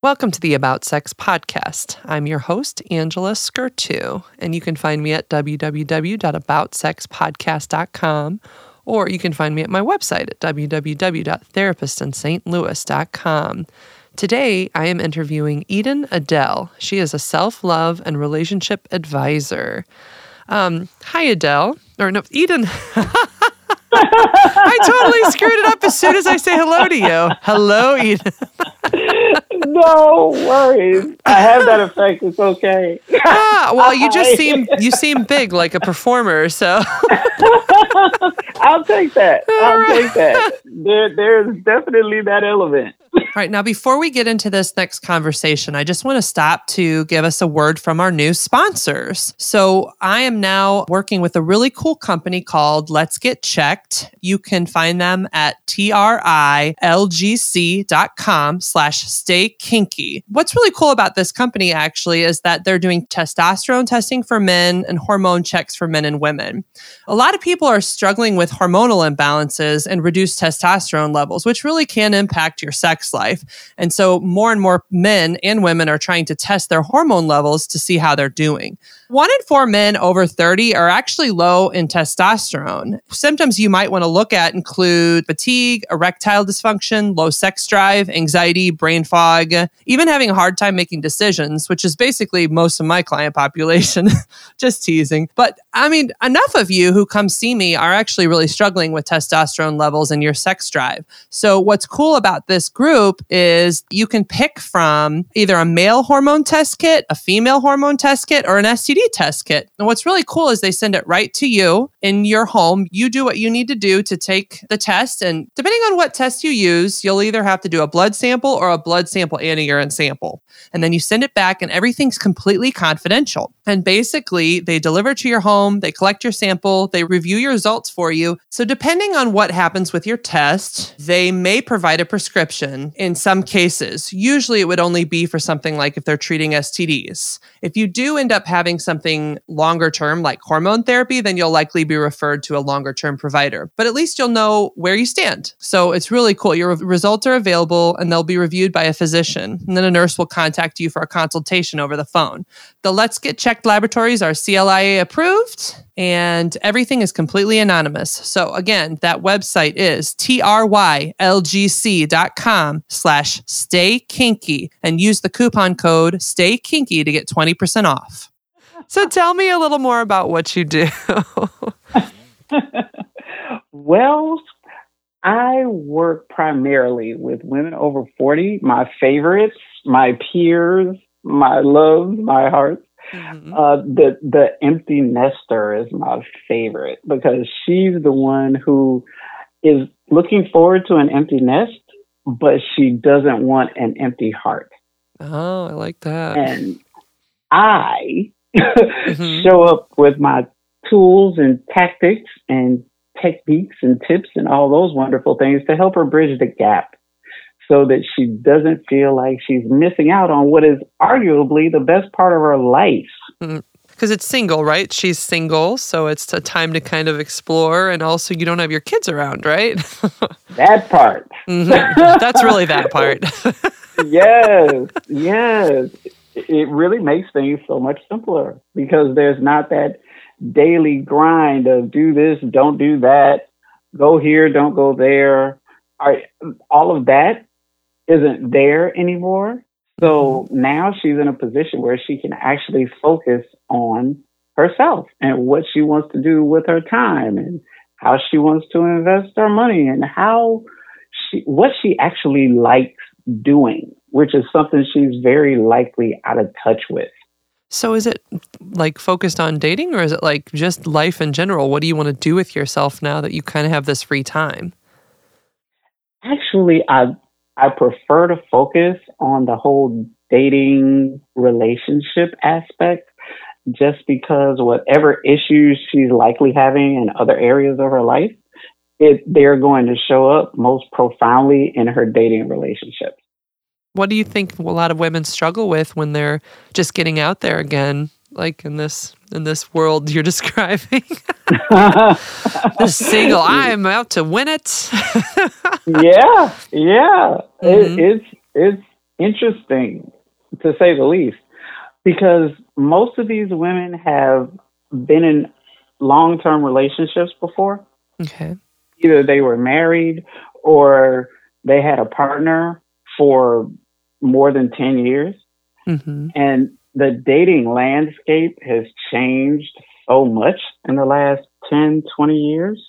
Welcome to the About Sex podcast. I'm your host, Angela Skurtu, and you can find me at www.aboutsexpodcast.com or you can find me at my website at www.therapistinstlouis.com. Today, I am interviewing Eden Adele. She is a self love and relationship advisor. Um, hi, Adele. Or no, Eden. I totally screwed it up as soon as I say hello to you. Hello, Eden. no worries. I have that effect. It's okay. ah, well, you just seem you seem big, like a performer. So I'll take that. I'll take that. There, there's definitely that element. Right. Now, before we get into this next conversation, I just want to stop to give us a word from our new sponsors. So, I am now working with a really cool company called Let's Get Checked. You can find them at trylgc.com slash stay kinky. What's really cool about this company actually is that they're doing testosterone testing for men and hormone checks for men and women. A lot of people are struggling with hormonal imbalances and reduced testosterone levels, which really can impact your sex sex life. And so more and more men and women are trying to test their hormone levels to see how they're doing. One in four men over 30 are actually low in testosterone. Symptoms you might want to look at include fatigue, erectile dysfunction, low sex drive, anxiety, brain fog, even having a hard time making decisions, which is basically most of my client population. Just teasing. But I mean, enough of you who come see me are actually really struggling with testosterone levels and your sex drive. So, what's cool about this group is you can pick from either a male hormone test kit, a female hormone test kit, or an STD test kit. And what's really cool is they send it right to you in your home. You do what you need to do to take the test. And depending on what test you use, you'll either have to do a blood sample or a blood sample and a urine sample. And then you send it back, and everything's completely confidential. And basically, they deliver to your home, they collect your sample, they review your results for you. So, depending on what happens with your test, they may provide a prescription in some cases. Usually, it would only be for something like if they're treating STDs. If you do end up having something longer term, like hormone therapy, then you'll likely be referred to a longer term provider. But at least you'll know where you stand. So, it's really cool. Your results are available and they'll be reviewed by a physician. And then a nurse will contact you for a consultation over the phone. The Let's Get Checked laboratories are CLIA approved and everything is completely anonymous. So again, that website is trylgc.com slash stay kinky and use the coupon code stay kinky to get 20% off. So tell me a little more about what you do. well, I work primarily with women over 40, my favorites, my peers, my loves, my hearts. Mm-hmm. Uh, the the empty nester is my favorite because she's the one who is looking forward to an empty nest, but she doesn't want an empty heart. Oh, I like that. And I mm-hmm. show up with my tools and tactics and techniques and tips and all those wonderful things to help her bridge the gap so that she doesn't feel like she's missing out on what is arguably the best part of her life. Because it's single, right? She's single, so it's a time to kind of explore, and also you don't have your kids around, right? that part. Mm-hmm. That's really that part. yes, yes. It really makes things so much simpler because there's not that daily grind of do this, don't do that, go here, don't go there. All of that isn't there anymore. So now she's in a position where she can actually focus on herself and what she wants to do with her time and how she wants to invest her money and how she what she actually likes doing, which is something she's very likely out of touch with. So is it like focused on dating or is it like just life in general? What do you want to do with yourself now that you kind of have this free time? Actually, I I prefer to focus on the whole dating relationship aspect just because whatever issues she's likely having in other areas of her life, it, they're going to show up most profoundly in her dating relationships. What do you think a lot of women struggle with when they're just getting out there again, like in this in this world you're describing? the single, I'm out to win it. yeah, yeah. Mm-hmm. It, it's it's interesting to say the least because most of these women have been in long term relationships before. Okay. Either they were married or they had a partner for more than 10 years. Mm-hmm. And the dating landscape has changed so much in the last 10, 20 years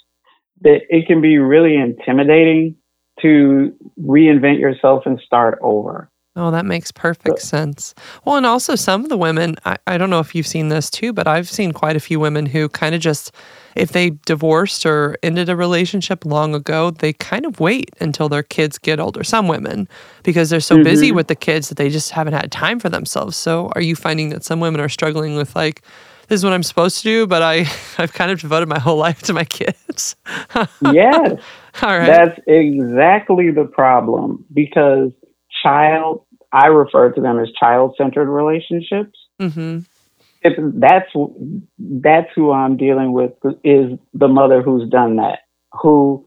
that it can be really intimidating to reinvent yourself and start over. Oh, that makes perfect sense. Well, and also some of the women, I, I don't know if you've seen this too, but I've seen quite a few women who kind of just, if they divorced or ended a relationship long ago, they kind of wait until their kids get older. Some women, because they're so mm-hmm. busy with the kids that they just haven't had time for themselves. So are you finding that some women are struggling with like, this is what I'm supposed to do, but I, I've kind of devoted my whole life to my kids? yes. All right. That's exactly the problem because child I refer to them as child-centered relationships. Mm-hmm. If that's that's who I'm dealing with is the mother who's done that, who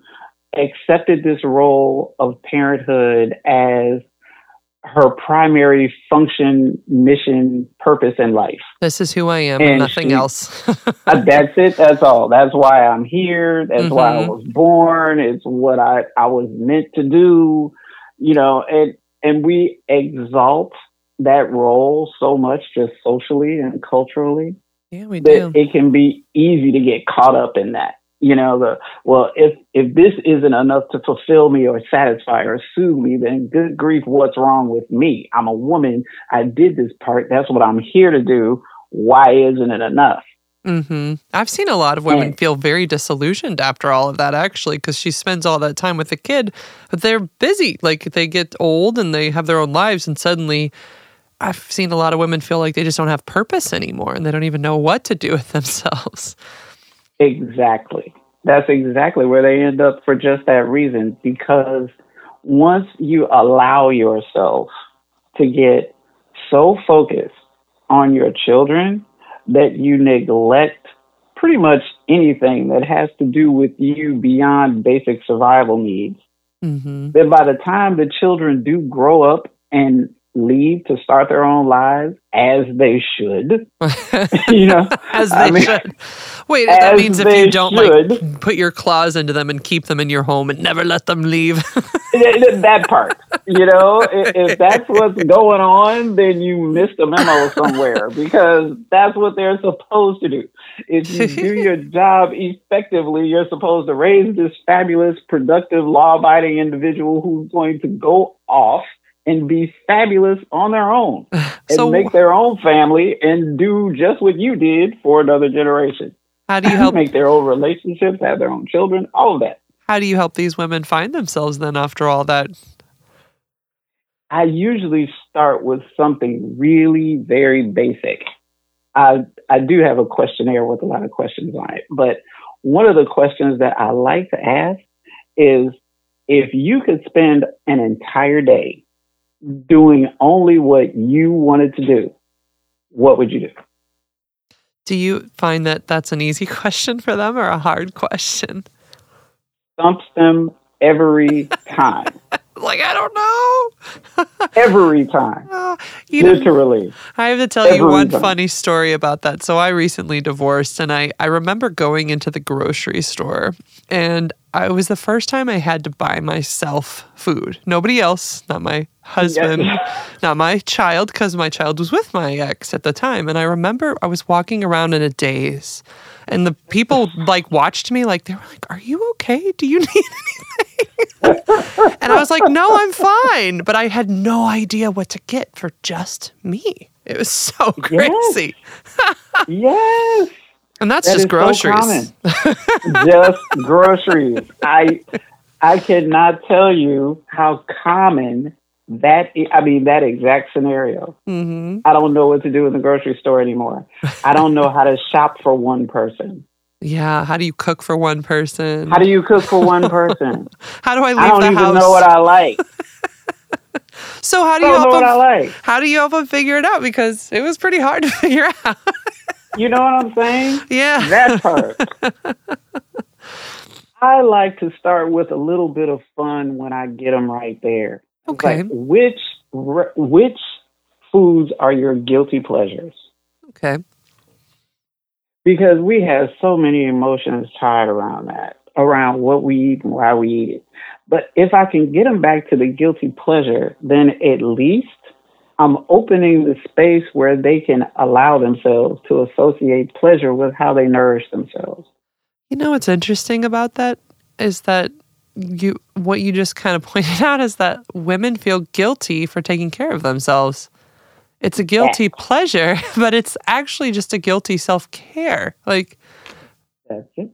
accepted this role of parenthood as her primary function, mission, purpose in life. This is who I am and, and nothing she, else. Uh, that's it. That's all. That's why I'm here. That's mm-hmm. why I was born. It's what I, I was meant to do. You know, and and we exalt that role so much just socially and culturally yeah, we that do. it can be easy to get caught up in that. You know, the well, if if this isn't enough to fulfill me or satisfy or soothe me, then good grief, what's wrong with me? I'm a woman. I did this part. That's what I'm here to do. Why isn't it enough? Mm-hmm. I've seen a lot of women feel very disillusioned after all of that, actually, because she spends all that time with the kid, but they're busy. Like they get old and they have their own lives, and suddenly I've seen a lot of women feel like they just don't have purpose anymore and they don't even know what to do with themselves. Exactly. That's exactly where they end up for just that reason. Because once you allow yourself to get so focused on your children that you neglect pretty much anything that has to do with you beyond basic survival needs. Mm-hmm. Then by the time the children do grow up and leave to start their own lives as they should. you know, as they I mean, should. Wait, that means if you don't should. like put your claws into them and keep them in your home and never let them leave. that part, you know, if that's what's going on, then you missed a memo somewhere because that's what they're supposed to do. If you do your job effectively, you're supposed to raise this fabulous, productive, law-abiding individual who's going to go off and be fabulous on their own and so, make their own family and do just what you did for another generation. How do you help make their own relationships, have their own children, all of that? How do you help these women find themselves then after all that? I usually start with something really very basic. I I do have a questionnaire with a lot of questions on it, but one of the questions that I like to ask is if you could spend an entire day doing only what you wanted to do, what would you do? Do you find that that's an easy question for them or a hard question? Stumps them every time. Like I don't know. every time. Uh, Literally. Know, I have to tell every you one time. funny story about that. So I recently divorced and I I remember going into the grocery store and I, it was the first time I had to buy myself food. Nobody else, not my husband, not my child, because my child was with my ex at the time. And I remember I was walking around in a daze, and the people like watched me like they were like, "Are you okay? Do you need anything?" and I was like, "No, I'm fine." But I had no idea what to get for just me. It was so crazy. Yes. yes. And that's that just groceries. So just groceries. I I cannot tell you how common that I mean that exact scenario. Mm-hmm. I don't know what to do in the grocery store anymore. I don't know how to shop for one person. Yeah, how do you cook for one person? How do you cook for one person? how do I leave I don't the even house? know what I like. so how do you help them? Like. How do you help them figure it out? Because it was pretty hard to figure out. You know what I'm saying? Yeah. That part. I like to start with a little bit of fun when I get them right there. Okay. Like which which foods are your guilty pleasures? Okay. Because we have so many emotions tied around that, around what we eat and why we eat it. But if I can get them back to the guilty pleasure, then at least I'm opening the space where they can allow themselves to associate pleasure with how they nourish themselves. You know what's interesting about that is that you what you just kind of pointed out is that women feel guilty for taking care of themselves. It's a guilty yeah. pleasure, but it's actually just a guilty self-care. Like That's it.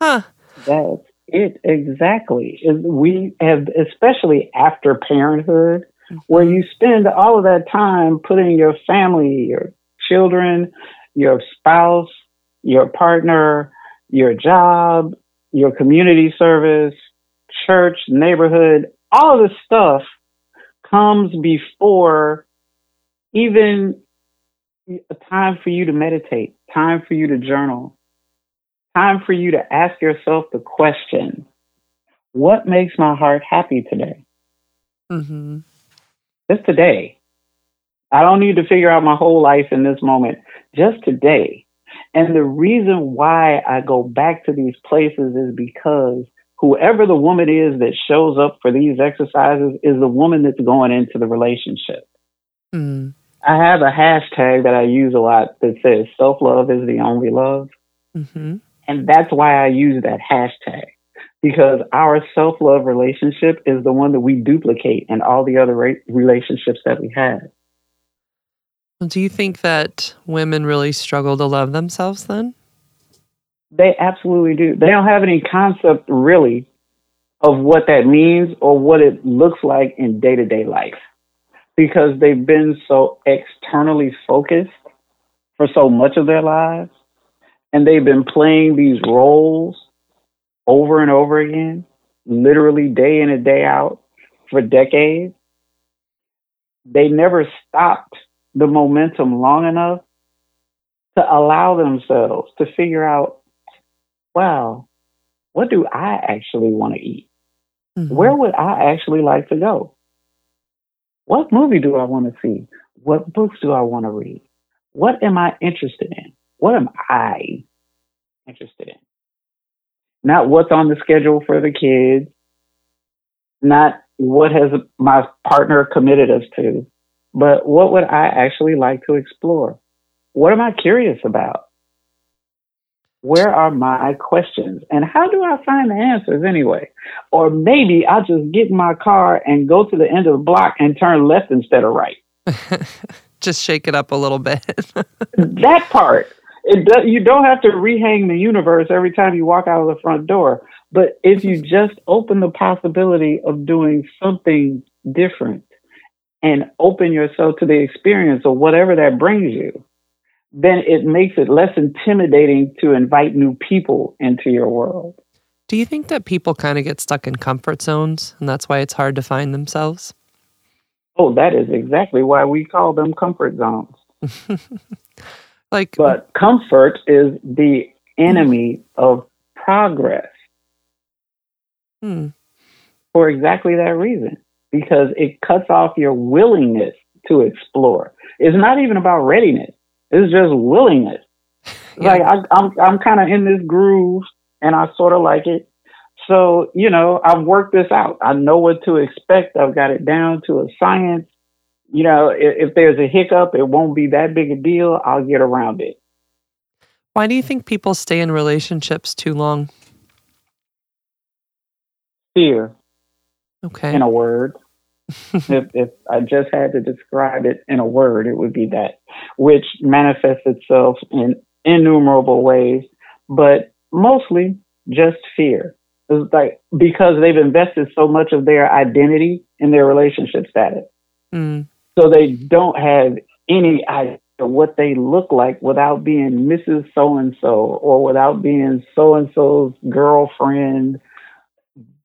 Huh. That's it exactly. We have especially after parenthood mm-hmm. where you spend all of that time putting your family, your children, your spouse, your partner, your job, your community service, church, neighborhood, all of this stuff comes before even a time for you to meditate, time for you to journal, time for you to ask yourself the question, what makes my heart happy today? Mm-hmm. Just today. I don't need to figure out my whole life in this moment. Just today. And the reason why I go back to these places is because whoever the woman is that shows up for these exercises is the woman that's going into the relationship. Mm. I have a hashtag that I use a lot that says self love is the only love. Mm-hmm. And that's why I use that hashtag because our self love relationship is the one that we duplicate in all the other ra- relationships that we have. Do you think that women really struggle to love themselves then? They absolutely do. They don't have any concept really of what that means or what it looks like in day to day life because they've been so externally focused for so much of their lives and they've been playing these roles over and over again, literally day in and day out for decades. They never stopped the momentum long enough to allow themselves to figure out wow, what do I actually want to eat? Mm-hmm. Where would I actually like to go? What movie do I want to see? What books do I want to read? What am I interested in? What am I interested in? Not what's on the schedule for the kids, not what has my partner committed us to, but what would I actually like to explore? What am I curious about? Where are my questions? And how do I find the answers anyway? Or maybe I'll just get in my car and go to the end of the block and turn left instead of right. just shake it up a little bit. that part. Does, you don't have to rehang the universe every time you walk out of the front door. But if you just open the possibility of doing something different and open yourself to the experience of whatever that brings you, then it makes it less intimidating to invite new people into your world. Do you think that people kind of get stuck in comfort zones and that's why it's hard to find themselves? Oh, that is exactly why we call them comfort zones. like But comfort is the enemy of progress. Hmm. For exactly that reason. Because it cuts off your willingness to explore. It's not even about readiness. It's just willingness. Yeah. Like I, I'm, I'm kind of in this groove, and I sort of like it. So you know, I've worked this out. I know what to expect. I've got it down to a science. You know, if, if there's a hiccup, it won't be that big a deal. I'll get around it. Why do you think people stay in relationships too long? Fear. Okay. In a word. if, if I just had to describe it in a word, it would be that, which manifests itself in innumerable ways, but mostly just fear. It's like because they've invested so much of their identity in their relationship status. Mm. So they don't have any idea what they look like without being Mrs. So and so or without being so and so's girlfriend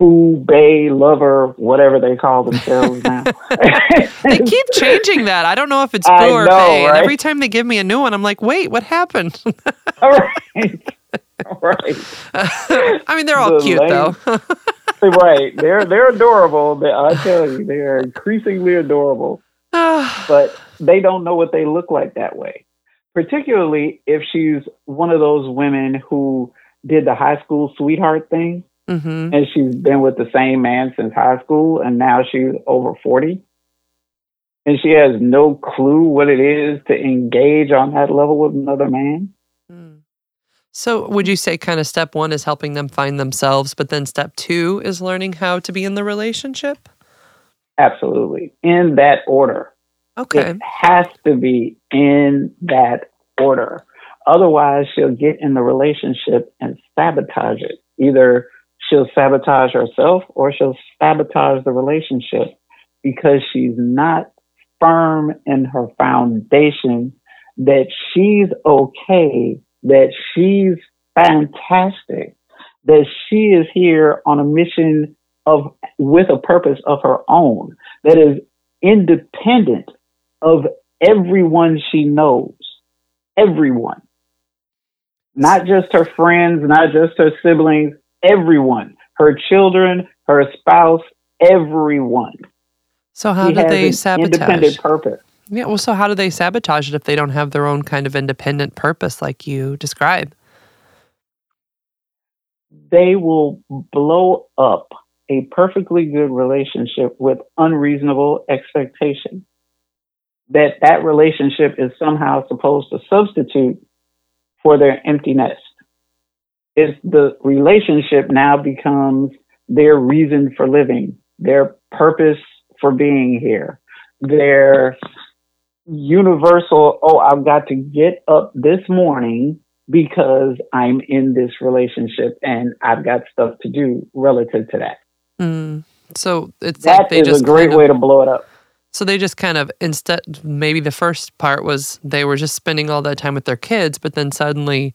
boo, bay, lover, whatever they call themselves now. they keep changing that. I don't know if it's boo or know, bay. Right? And every time they give me a new one, I'm like, wait, what happened? right. right. I mean, they're all the cute, lame, though. right. They're they're adorable. They, I tell you, they are increasingly adorable. but they don't know what they look like that way. Particularly if she's one of those women who did the high school sweetheart thing, mm-hmm. and she's been with the same man since high school, and now she's over forty, and she has no clue what it is to engage on that level with another man. Mm. So, would you say kind of step one is helping them find themselves, but then step two is learning how to be in the relationship? Absolutely. In that order. Okay. It has to be in that order. Otherwise, she'll get in the relationship and sabotage it. Either she'll sabotage herself or she'll sabotage the relationship because she's not firm in her foundation that she's okay that she's fantastic, that she is here on a mission of with a purpose of her own that is independent of everyone she knows, everyone, not just her friends, not just her siblings, everyone, her children, her spouse, everyone. So how she do they sabotage? Independent purpose. Yeah, well, so how do they sabotage it if they don't have their own kind of independent purpose like you describe? They will blow up a perfectly good relationship with unreasonable expectation. That that relationship is somehow supposed to substitute for their empty If the relationship now becomes their reason for living, their purpose for being here, their universal, oh, I've got to get up this morning because I'm in this relationship and I've got stuff to do relative to that. Mm. So it's that like they is just a great kind of, way to blow it up. So they just kind of instead maybe the first part was they were just spending all that time with their kids, but then suddenly,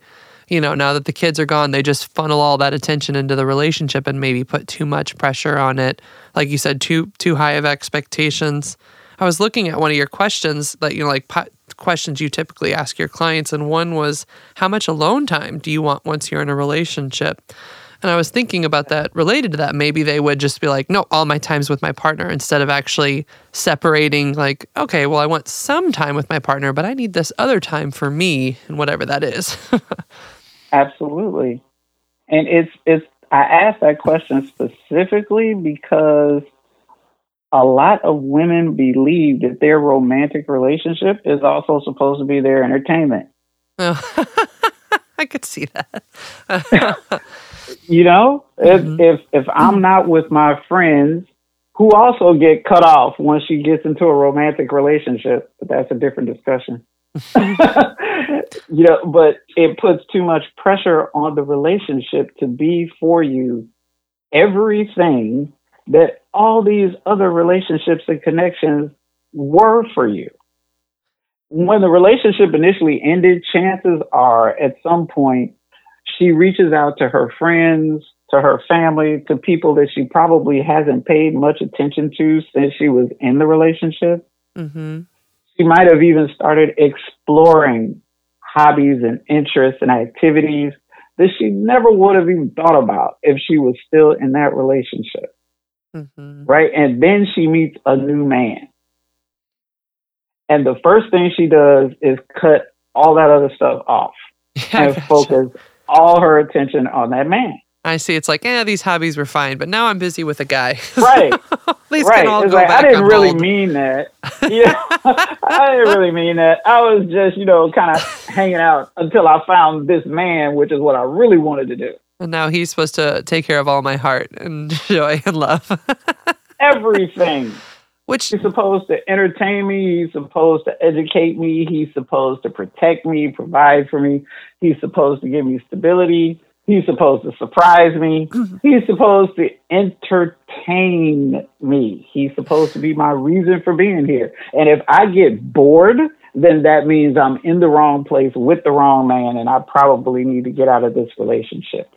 you know, now that the kids are gone, they just funnel all that attention into the relationship and maybe put too much pressure on it. Like you said, too too high of expectations. I was looking at one of your questions that you know, like po- questions you typically ask your clients, and one was, "How much alone time do you want once you're in a relationship?" And I was thinking about that related to that. Maybe they would just be like, no, all my time's with my partner instead of actually separating, like, okay, well, I want some time with my partner, but I need this other time for me and whatever that is. Absolutely. And it's, it's, I asked that question specifically because a lot of women believe that their romantic relationship is also supposed to be their entertainment. Oh, I could see that. you know, mm-hmm. if, if if I'm not with my friends who also get cut off once she gets into a romantic relationship, but that's a different discussion. you know, but it puts too much pressure on the relationship to be for you everything that all these other relationships and connections were for you. When the relationship initially ended, chances are at some point she reaches out to her friends, to her family, to people that she probably hasn't paid much attention to since she was in the relationship. Mm-hmm. She might have even started exploring hobbies and interests and activities that she never would have even thought about if she was still in that relationship. Mm-hmm. Right. And then she meets a new man. And the first thing she does is cut all that other stuff off and focus all her attention on that man. I see. It's like, yeah, these hobbies were fine, but now I'm busy with a guy. Right. These right. can all it's go like, back I didn't really mean that. Yeah. I didn't really mean that. I was just, you know, kind of hanging out until I found this man, which is what I really wanted to do. And now he's supposed to take care of all my heart and joy and love. Everything. Which he's supposed to entertain me, he's supposed to educate me, he's supposed to protect me, provide for me, he's supposed to give me stability, he's supposed to surprise me, mm-hmm. he's supposed to entertain me, he's supposed to be my reason for being here. And if I get bored, then that means I'm in the wrong place with the wrong man and I probably need to get out of this relationship.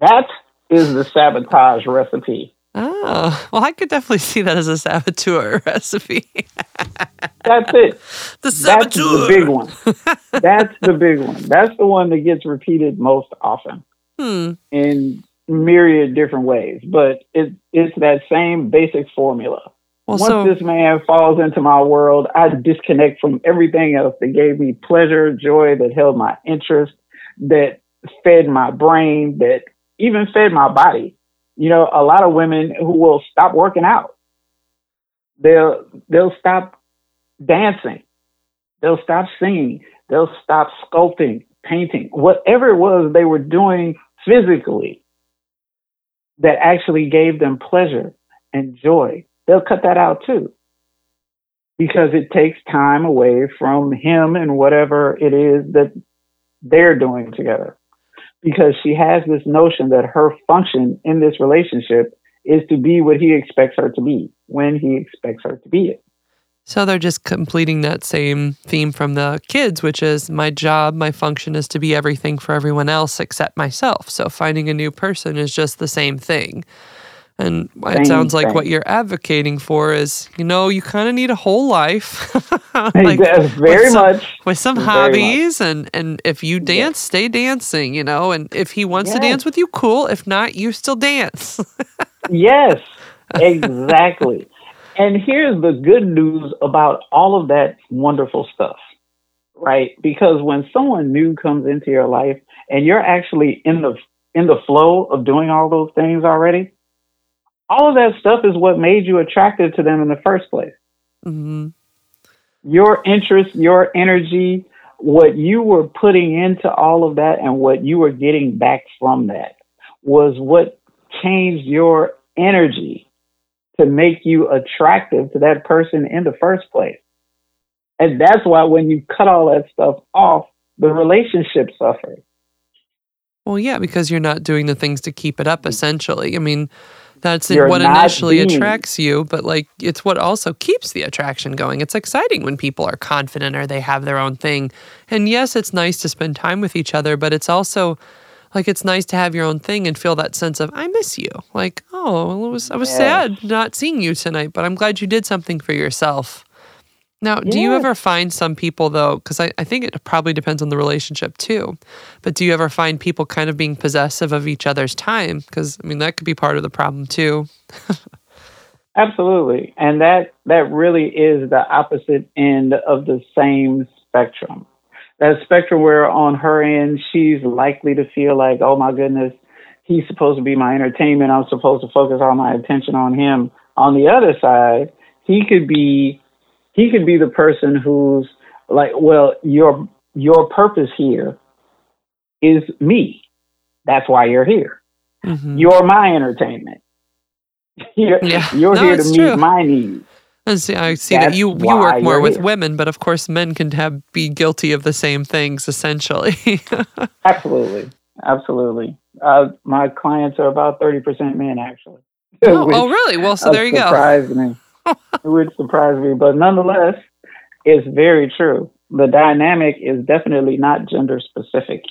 That is the sabotage recipe. Oh, well, I could definitely see that as a saboteur recipe. That's it. The saboteur. That's the big one. That's the big one. That's the one that gets repeated most often. Hmm. And myriad different ways, but it, it's that same basic formula. Well, Once so, this man falls into my world, I disconnect from everything else that gave me pleasure, joy, that held my interest, that fed my brain, that even fed my body. You know, a lot of women who will stop working out. They'll they'll stop dancing. They'll stop singing. They'll stop sculpting, painting, whatever it was they were doing physically that actually gave them pleasure and joy. They'll cut that out too because it takes time away from him and whatever it is that they're doing together. Because she has this notion that her function in this relationship is to be what he expects her to be when he expects her to be it. So they're just completing that same theme from the kids, which is my job, my function is to be everything for everyone else except myself. So finding a new person is just the same thing. And it sounds like what you're advocating for is, you know, you kind of need a whole life. like very with some, much. With some very hobbies. Much. And, and if you dance, yes. stay dancing, you know. And if he wants yes. to dance with you, cool. If not, you still dance. yes, exactly. And here's the good news about all of that wonderful stuff, right? Because when someone new comes into your life and you're actually in the in the flow of doing all those things already, all of that stuff is what made you attracted to them in the first place. Mm-hmm. Your interest, your energy, what you were putting into all of that and what you were getting back from that was what changed your energy to make you attractive to that person in the first place. And that's why when you cut all that stuff off, the relationship suffers. Well, yeah, because you're not doing the things to keep it up, essentially. I mean, that's you're what initially being. attracts you, but like it's what also keeps the attraction going. It's exciting when people are confident or they have their own thing. And yes, it's nice to spend time with each other, but it's also like it's nice to have your own thing and feel that sense of I miss you. Like, oh, well, it was I was yeah. sad not seeing you tonight, but I'm glad you did something for yourself. Now, yeah. do you ever find some people though, because I, I think it probably depends on the relationship too, but do you ever find people kind of being possessive of each other's time? Because I mean that could be part of the problem too. Absolutely. And that that really is the opposite end of the same spectrum that spectrum where on her end she's likely to feel like, oh my goodness, he's supposed to be my entertainment. I'm supposed to focus all my attention on him. On the other side, he could be he could be the person who's like, well, your your purpose here is me. That's why you're here. Mm-hmm. You're my entertainment. you're, yeah. you're no, here to meet true. my needs. I see, I see that you you work more with here. women, but of course, men can have be guilty of the same things essentially. absolutely, absolutely. Uh, my clients are about thirty percent men, actually. Oh, oh really? Well, so there you go. Surprised me. it would surprise me, but nonetheless, it's very true. The dynamic is definitely not gender specific.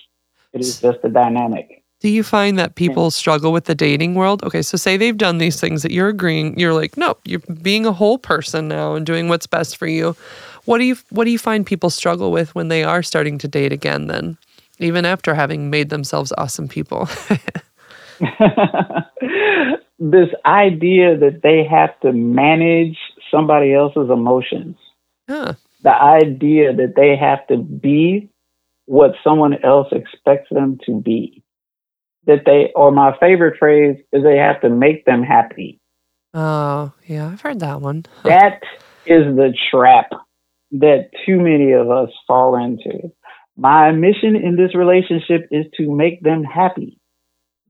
It is just a dynamic. Do you find that people struggle with the dating world? Okay, so say they've done these things that you're agreeing, you're like, no, you're being a whole person now and doing what's best for you. What do you what do you find people struggle with when they are starting to date again then? Even after having made themselves awesome people. this idea that they have to manage somebody else's emotions. Huh. The idea that they have to be what someone else expects them to be that they, or my favorite phrase is they have to make them happy. Oh, yeah, I've heard that one. that is the trap that too many of us fall into. My mission in this relationship is to make them happy.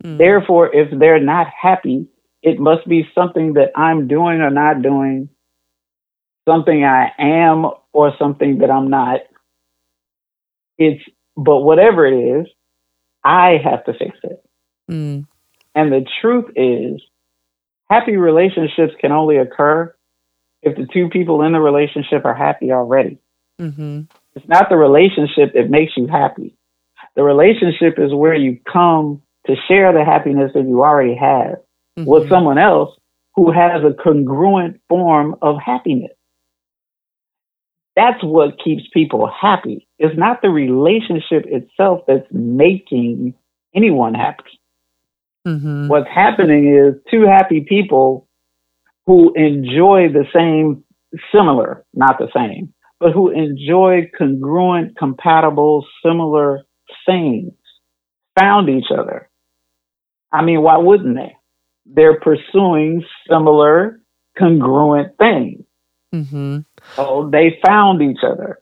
Mm. Therefore, if they're not happy, it must be something that I'm doing or not doing, something I am or something that I'm not. It's, but whatever it is, I have to fix it. Mm. And the truth is, happy relationships can only occur if the two people in the relationship are happy already. Mm-hmm. It's not the relationship that makes you happy. The relationship is where you come to share the happiness that you already have mm-hmm. with someone else who has a congruent form of happiness. That's what keeps people happy. It's not the relationship itself that's making anyone happy. Mm-hmm. What's happening is two happy people who enjoy the same, similar, not the same, but who enjoy congruent, compatible, similar things found each other. I mean, why wouldn't they? They're pursuing similar, congruent things. Mm-hmm. So they found each other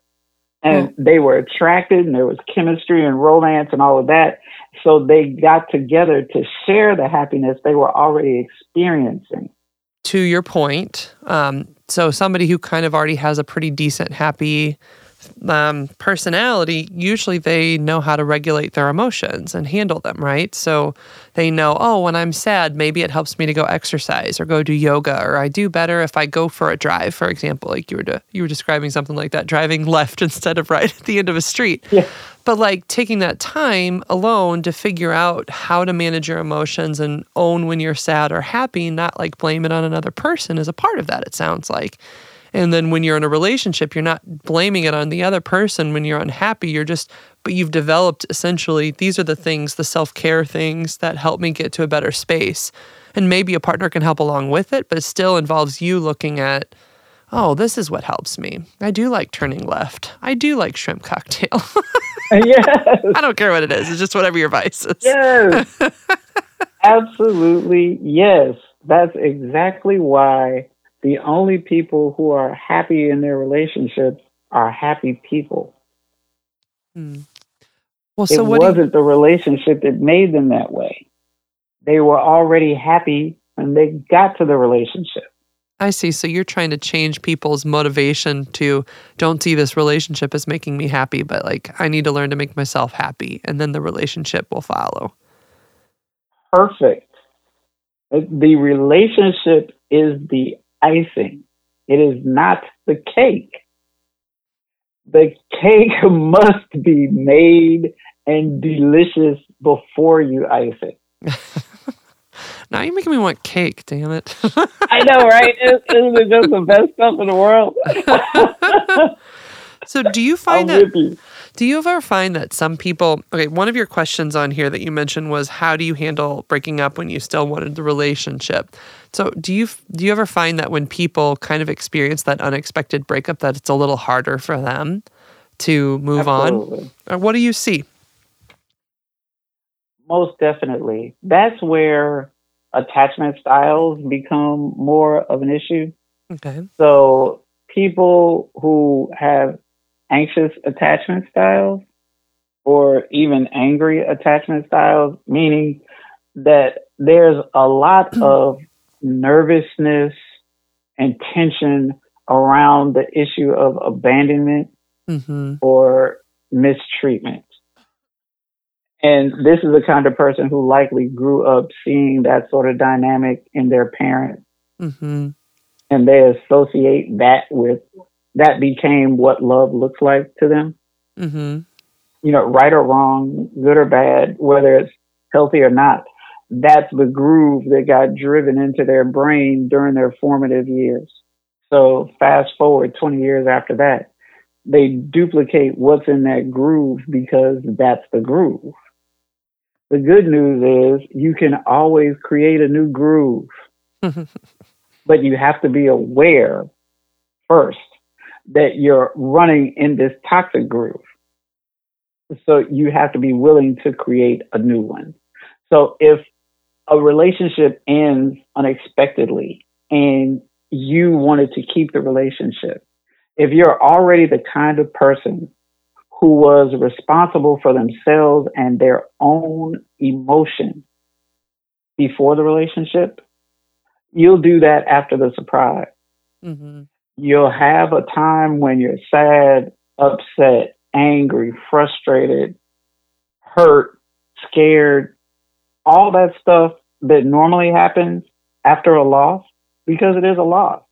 and they were attracted and there was chemistry and romance and all of that. So they got together to share the happiness they were already experiencing. To your point, um, so somebody who kind of already has a pretty decent, happy um, personality, usually they know how to regulate their emotions and handle them, right? So they know, oh, when I'm sad, maybe it helps me to go exercise or go do yoga, or I do better if I go for a drive, for example, like you were de- you were describing something like that, driving left instead of right at the end of a street. Yeah. But like taking that time alone to figure out how to manage your emotions and own when you're sad or happy, not like blame it on another person, is a part of that. It sounds like. And then when you're in a relationship, you're not blaming it on the other person when you're unhappy. You're just, but you've developed essentially, these are the things, the self care things that help me get to a better space. And maybe a partner can help along with it, but it still involves you looking at, oh, this is what helps me. I do like turning left. I do like shrimp cocktail. yes. I don't care what it is. It's just whatever your vice is. Yes. Absolutely. Yes. That's exactly why the only people who are happy in their relationships are happy people. Hmm. Well, so it wasn't you... the relationship that made them that way. They were already happy when they got to the relationship. I see. So you're trying to change people's motivation to don't see this relationship as making me happy, but like I need to learn to make myself happy, and then the relationship will follow. Perfect. The relationship is the icing. It is not the cake. The cake must be made and delicious before you ice it. now you're making me want cake, damn it. I know, right? Isn't it just the best stuff in the world? so do you find I'm that do you ever find that some people, okay, one of your questions on here that you mentioned was how do you handle breaking up when you still wanted the relationship? So, do you do you ever find that when people kind of experience that unexpected breakup that it's a little harder for them to move Absolutely. on? Or what do you see? Most definitely. That's where attachment styles become more of an issue. Okay. So, people who have anxious attachment styles or even angry attachment styles, meaning that there's a lot of nervousness and tension around the issue of abandonment mm-hmm. or mistreatment. And this is the kind of person who likely grew up seeing that sort of dynamic in their parents. Mm-hmm. And they associate that with that became what love looks like to them. Mm-hmm. You know, right or wrong, good or bad, whether it's healthy or not, that's the groove that got driven into their brain during their formative years. So fast forward 20 years after that, they duplicate what's in that groove because that's the groove. The good news is you can always create a new groove, but you have to be aware first that you're running in this toxic groove. So you have to be willing to create a new one. So if a relationship ends unexpectedly and you wanted to keep the relationship, if you're already the kind of person who was responsible for themselves and their own emotion before the relationship, you'll do that after the surprise. Mm-hmm. You'll have a time when you're sad, upset, angry, frustrated, hurt, scared, all that stuff that normally happens after a loss because it is a loss.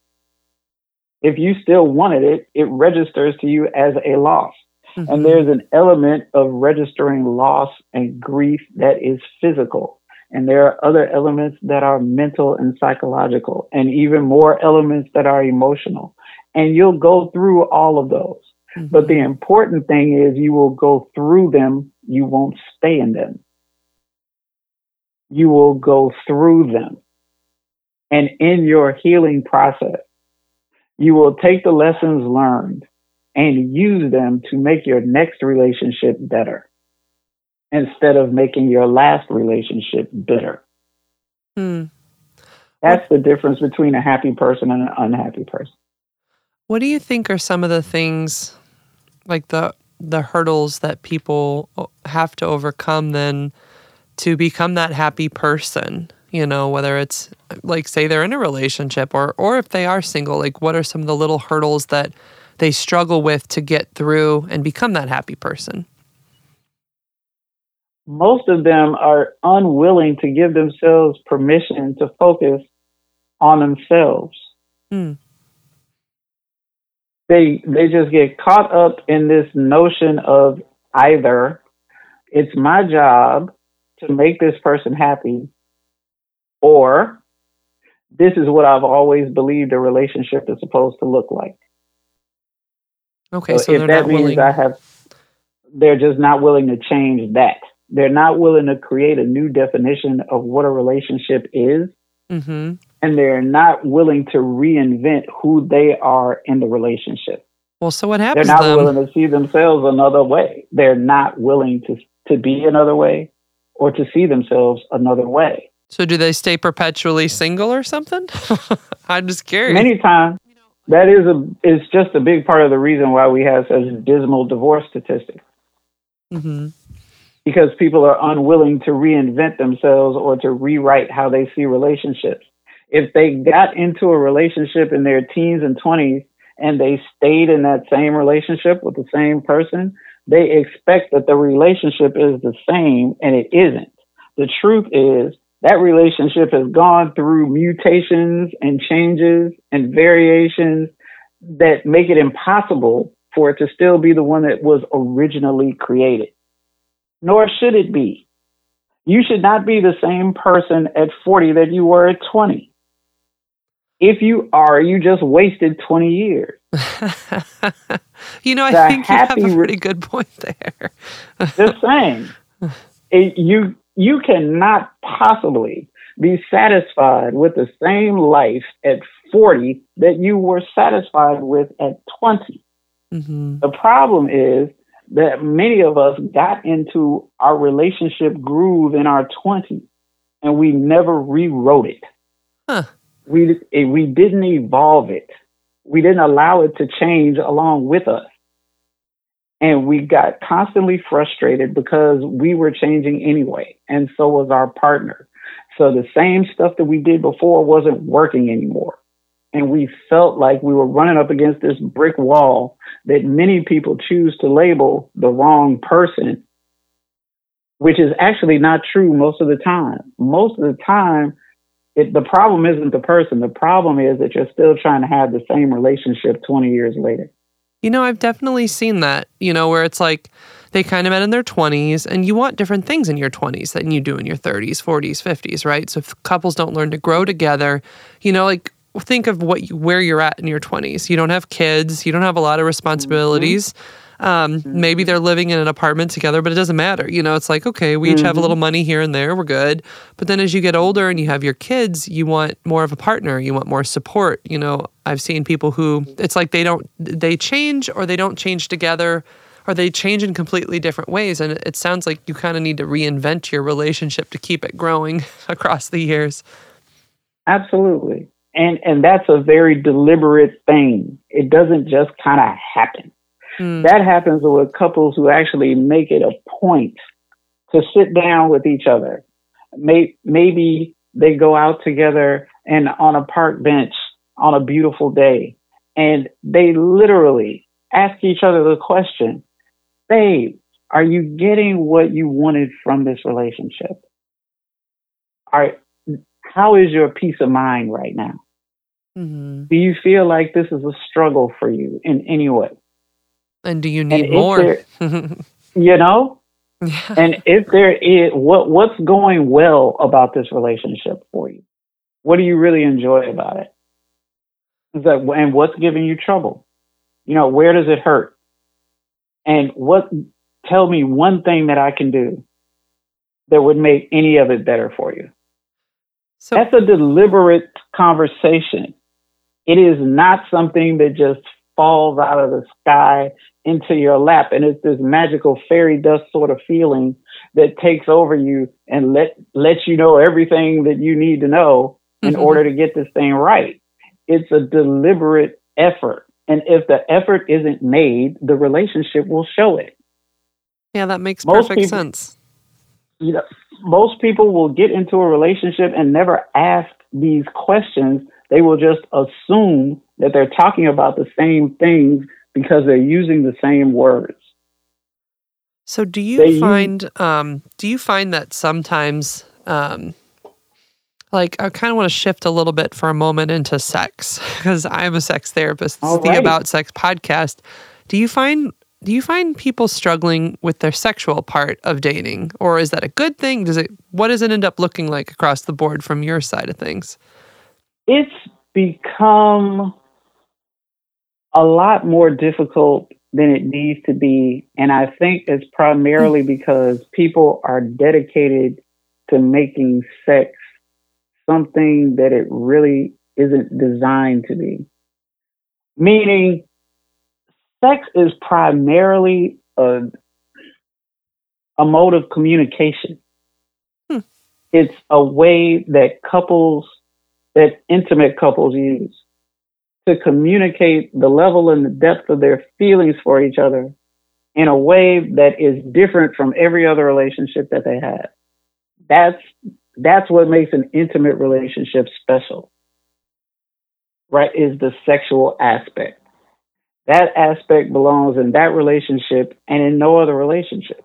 If you still wanted it, it registers to you as a loss. Mm-hmm. And there's an element of registering loss and grief that is physical. And there are other elements that are mental and psychological, and even more elements that are emotional. And you'll go through all of those. Mm-hmm. But the important thing is you will go through them, you won't stay in them. you will go through them. And in your healing process, you will take the lessons learned and use them to make your next relationship better instead of making your last relationship bitter. Hmm. That's the difference between a happy person and an unhappy person. What do you think are some of the things like the the hurdles that people have to overcome then to become that happy person? You know, whether it's like say they're in a relationship or or if they are single, like what are some of the little hurdles that they struggle with to get through and become that happy person? most of them are unwilling to give themselves permission to focus on themselves. Mm. They they just get caught up in this notion of either it's my job to make this person happy or this is what I've always believed a relationship is supposed to look like. Okay, so, so if that means willing. I have they're just not willing to change that. They're not willing to create a new definition of what a relationship is. Mm-hmm. And they're not willing to reinvent who they are in the relationship. Well, so what happens? They're not then? willing to see themselves another way. They're not willing to, to be another way or to see themselves another way. So, do they stay perpetually single or something? I'm just curious. Many times, that is a it's just a big part of the reason why we have such dismal divorce statistics. Mm-hmm because people are unwilling to reinvent themselves or to rewrite how they see relationships. If they got into a relationship in their teens and 20s and they stayed in that same relationship with the same person, they expect that the relationship is the same and it isn't. The truth is that relationship has gone through mutations and changes and variations that make it impossible for it to still be the one that was originally created nor should it be. You should not be the same person at 40 that you were at 20. If you are, you just wasted 20 years. you know, I the think you have a pretty good point there. just saying. It, you you cannot possibly be satisfied with the same life at 40 that you were satisfied with at 20. Mm-hmm. The problem is that many of us got into our relationship groove in our 20s and we never rewrote it. Huh. We, eh, we didn't evolve it. We didn't allow it to change along with us. And we got constantly frustrated because we were changing anyway. And so was our partner. So the same stuff that we did before wasn't working anymore and we felt like we were running up against this brick wall that many people choose to label the wrong person, which is actually not true most of the time. Most of the time, it, the problem isn't the person. The problem is that you're still trying to have the same relationship 20 years later. You know, I've definitely seen that, you know, where it's like they kind of met in their 20s and you want different things in your 20s than you do in your 30s, 40s, 50s, right? So if couples don't learn to grow together, you know, like think of what you, where you're at in your 20s. You don't have kids, you don't have a lot of responsibilities. Mm-hmm. Um, maybe they're living in an apartment together, but it doesn't matter. You know, it's like, okay, we each mm-hmm. have a little money here and there, we're good. But then as you get older and you have your kids, you want more of a partner, you want more support. You know, I've seen people who it's like they don't, they change or they don't change together or they change in completely different ways. And it sounds like you kind of need to reinvent your relationship to keep it growing across the years. Absolutely and and that's a very deliberate thing. It doesn't just kind of happen. Mm. That happens with couples who actually make it a point to sit down with each other. maybe they go out together and on a park bench on a beautiful day, and they literally ask each other the question, "Babe, are you getting what you wanted from this relationship? Are how is your peace of mind right now? Mm-hmm. Do you feel like this is a struggle for you in any way? And do you need more? you know? Yeah. And if there is what what's going well about this relationship for you? What do you really enjoy about it? Is that and what's giving you trouble? You know, where does it hurt? And what tell me one thing that I can do that would make any of it better for you. So That's a deliberate conversation. It is not something that just falls out of the sky into your lap and it's this magical fairy dust sort of feeling that takes over you and let lets you know everything that you need to know in Mhm. order to get this thing right. It's a deliberate effort. And if the effort isn't made, the relationship will show it. yeah, that makes most perfect people- sense. you know, most people will get into a relationship and never ask these questions. They will just assume that they're talking about the same things because they're using the same words. So do you They use- find um do you find that sometimes um like I kind of want to shift a little bit for a moment into sex because I'm a sex therapist. This is All the right. About Sex podcast. Do you find do you find people struggling with their sexual part of dating or is that a good thing? Does it what does it end up looking like across the board from your side of things? It's become a lot more difficult than it needs to be. And I think it's primarily because people are dedicated to making sex something that it really isn't designed to be. Meaning, sex is primarily a, a mode of communication. Hmm. It's a way that couples, that intimate couples use to communicate the level and the depth of their feelings for each other in a way that is different from every other relationship that they have. That's that's what makes an intimate relationship special. Right is the sexual aspect. That aspect belongs in that relationship and in no other relationship.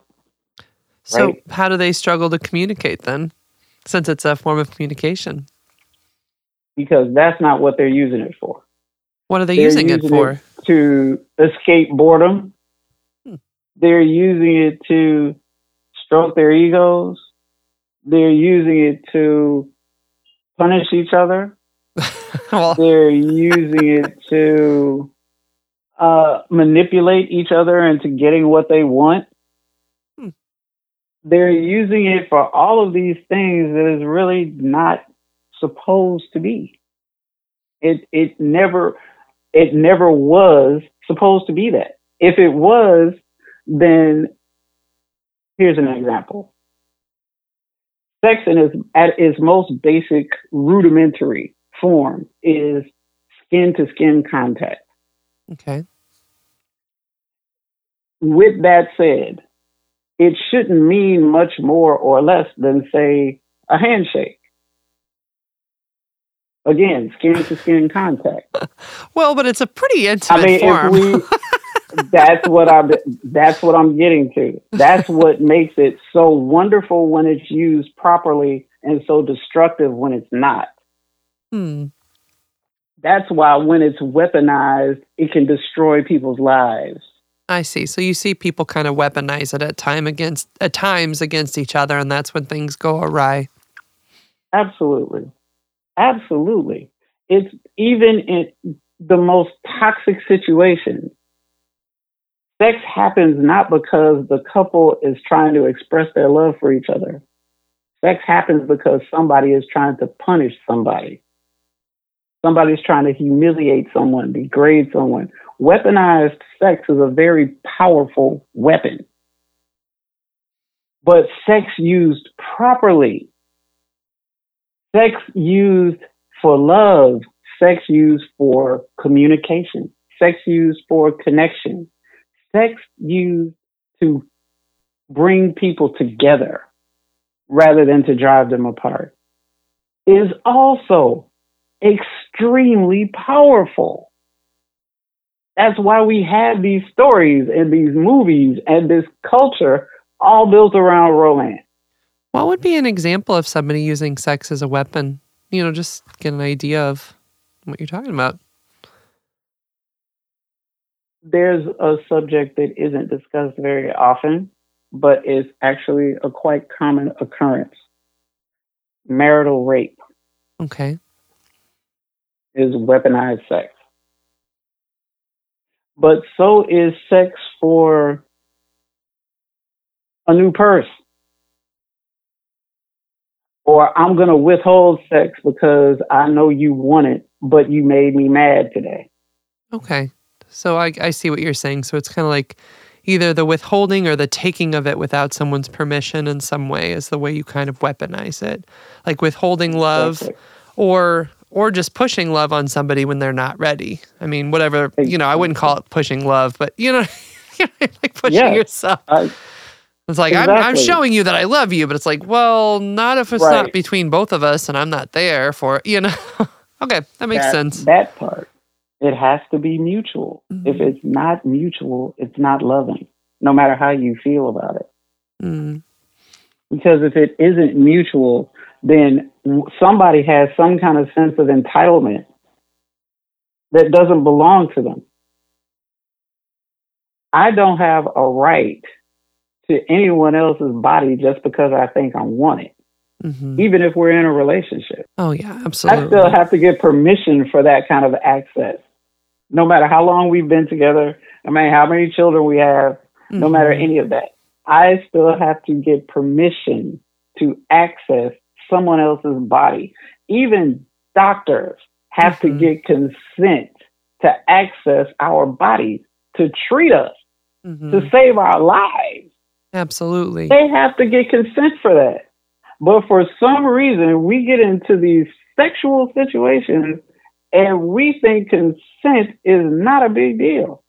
So Right. how do they struggle to communicate then? Since it's a form of communication. because that's not what they're using it for. What are they They're using it using for? To escape boredom. Hmm. They're using it to stroke their egos. They're using it to punish each other. well, They're using it to uh, manipulate each other into getting what they want. Hmm. They're using it for all of these things that is really not supposed to be. It it never it never was supposed to be that. If it was, then here's an example. Sex in its at its most basic rudimentary form is skin to skin contact. okay. With that said, it shouldn't mean much more or less than say a handshake. Again, skin to skin contact. Well, but it's a pretty intimate I mean, form. if we, that's what I'm, that's what I'm getting to. That's what makes it so wonderful when it's used properly and so destructive when it's not. Hmm. That's why when it's weaponized, it can destroy people's lives. I see. So you see people kind of weaponize it at time against at times against each other, and that's when things go awry. Absolutely. Absolutely. It's even in the most toxic situations. Sex happens not because the couple is trying to express their love for each other. Sex happens because somebody is trying to punish somebody. Somebody's trying to humiliate someone, degrade someone. Weaponized sex is a very powerful weapon. But sex used properly sex used for love, sex used for communication, sex used for connection, sex used to bring people together rather than to drive them apart is also extremely powerful. That's why we have these stories and these movies and this culture all built around romance. What would be an example of somebody using sex as a weapon? You know, just get an idea of what you're talking about. there's a subject that isn't discussed very often, but is actually a quite common occurrence. Marital rape Okay. is weaponized sex. But so is sex for a new purse. Or I'm going to withhold sex because I know you want it, but you made me mad today. Okay. So I, I see what you're saying. So it's kind of like either the withholding or the taking of it without someone's permission in some way is the way you kind of weaponize it. Like withholding love or or just pushing love on somebody when they're not ready. I mean, whatever, you know, I wouldn't call it pushing love, but you know, like pushing yeah, yourself. I, it's like exactly. I'm, I'm showing you that I love you, but it's like, well, not if it's right. not between both of us and I'm not there for you know. okay, that makes that, sense. That part. It has to be mutual. Mm-hmm. If it's not mutual, it's not loving, no matter how you feel about it. Mm-hmm. Because if it isn't mutual, then somebody has some kind of sense of entitlement that doesn't belong to them. I don't have a right to anyone else's body just because I think I want it. Mm-hmm. Even if we're in a relationship. Oh, yeah, absolutely. I still have to get permission for that kind of access. No matter how long we've been together, I mean, how many children we have, mm-hmm. no matter any of that, I still have to get permission to access someone else's body. Even doctors have mm-hmm. to get consent to access our bodies, to treat us, mm-hmm. to save our lives. Absolutely. They have to get consent for that. But for some reason, we get into these sexual situations and we think consent is not a big deal.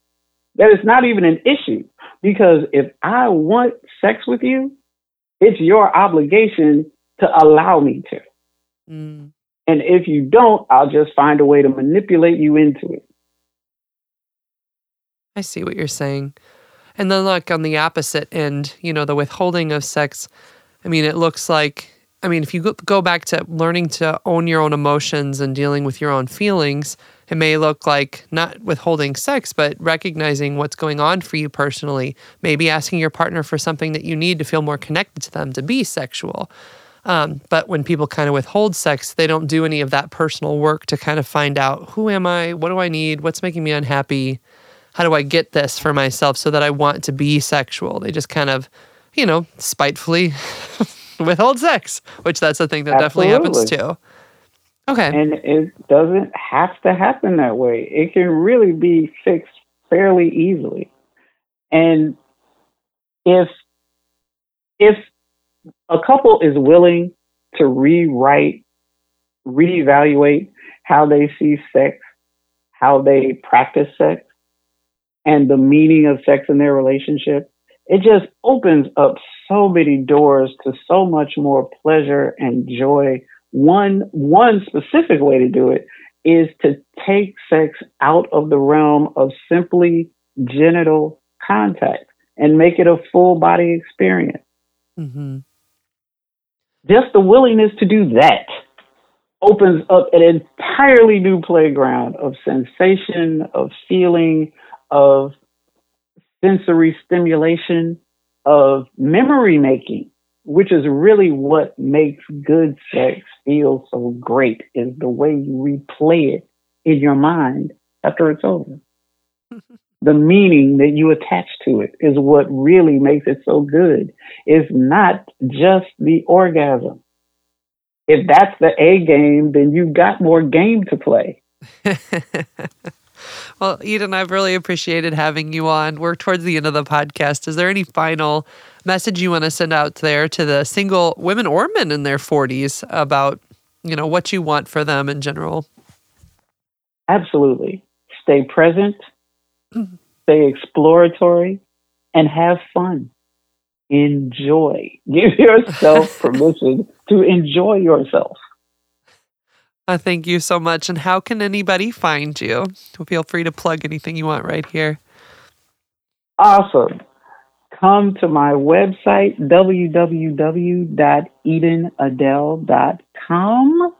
That it's not even an issue. Because if I want sex with you, it's your obligation to allow me to. Mm. And if you don't, I'll just find a way to manipulate you into it. I see what you're saying. And then, like on the opposite end, you know, the withholding of sex, I mean, it looks like, I mean, if you go back to learning to own your own emotions and dealing with your own feelings, it may look like not withholding sex, but recognizing what's going on for you personally. Maybe asking your partner for something that you need to feel more connected to them to be sexual. Um, but when people kind of withhold sex, they don't do any of that personal work to kind of find out who am I? What do I need? What's making me unhappy? How do I get this for myself so that I want to be sexual? They just kind of, you know, spitefully withhold sex, which that's the thing that Absolutely. definitely happens too. Okay. And it doesn't have to happen that way. It can really be fixed fairly easily. And if if a couple is willing to rewrite, reevaluate how they see sex, how they practice sex, and the meaning of sex in their relationship, it just opens up so many doors to so much more pleasure and joy. One one specific way to do it is to take sex out of the realm of simply genital contact and make it a full body experience. Mm-hmm. Just the willingness to do that opens up an entirely new playground of sensation, of feeling, of sensory stimulation, of memory making, which is really what makes good sex feel so great, is the way you replay it in your mind after it's over. the meaning that you attach to it is what really makes it so good. It's not just the orgasm. If that's the A game, then you've got more game to play. Well, Eden, I've really appreciated having you on. We're towards the end of the podcast. Is there any final message you want to send out there to the single women or men in their 40s about, you know, what you want for them in general? Absolutely. Stay present, stay exploratory, and have fun. Enjoy. Give yourself permission to enjoy yourself. Uh, thank you so much. And how can anybody find you? Feel free to plug anything you want right here. Awesome. Come to my website, www.edenadele.com,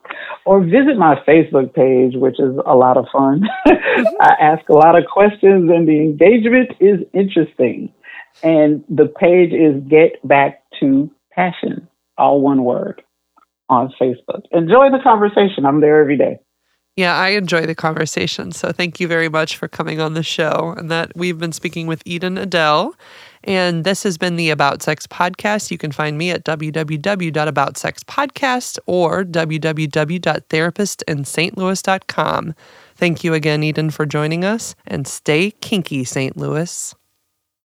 or visit my Facebook page, which is a lot of fun. I ask a lot of questions, and the engagement is interesting. And the page is Get Back to Passion, all one word on Facebook. Enjoy the conversation. I'm there every day. Yeah, I enjoy the conversation. So thank you very much for coming on the show. And that we've been speaking with Eden Adele. And this has been the About Sex podcast. You can find me at www.aboutsexpodcast or www.therapistinstlouis.com. Thank you again, Eden, for joining us. And stay kinky, St. Louis.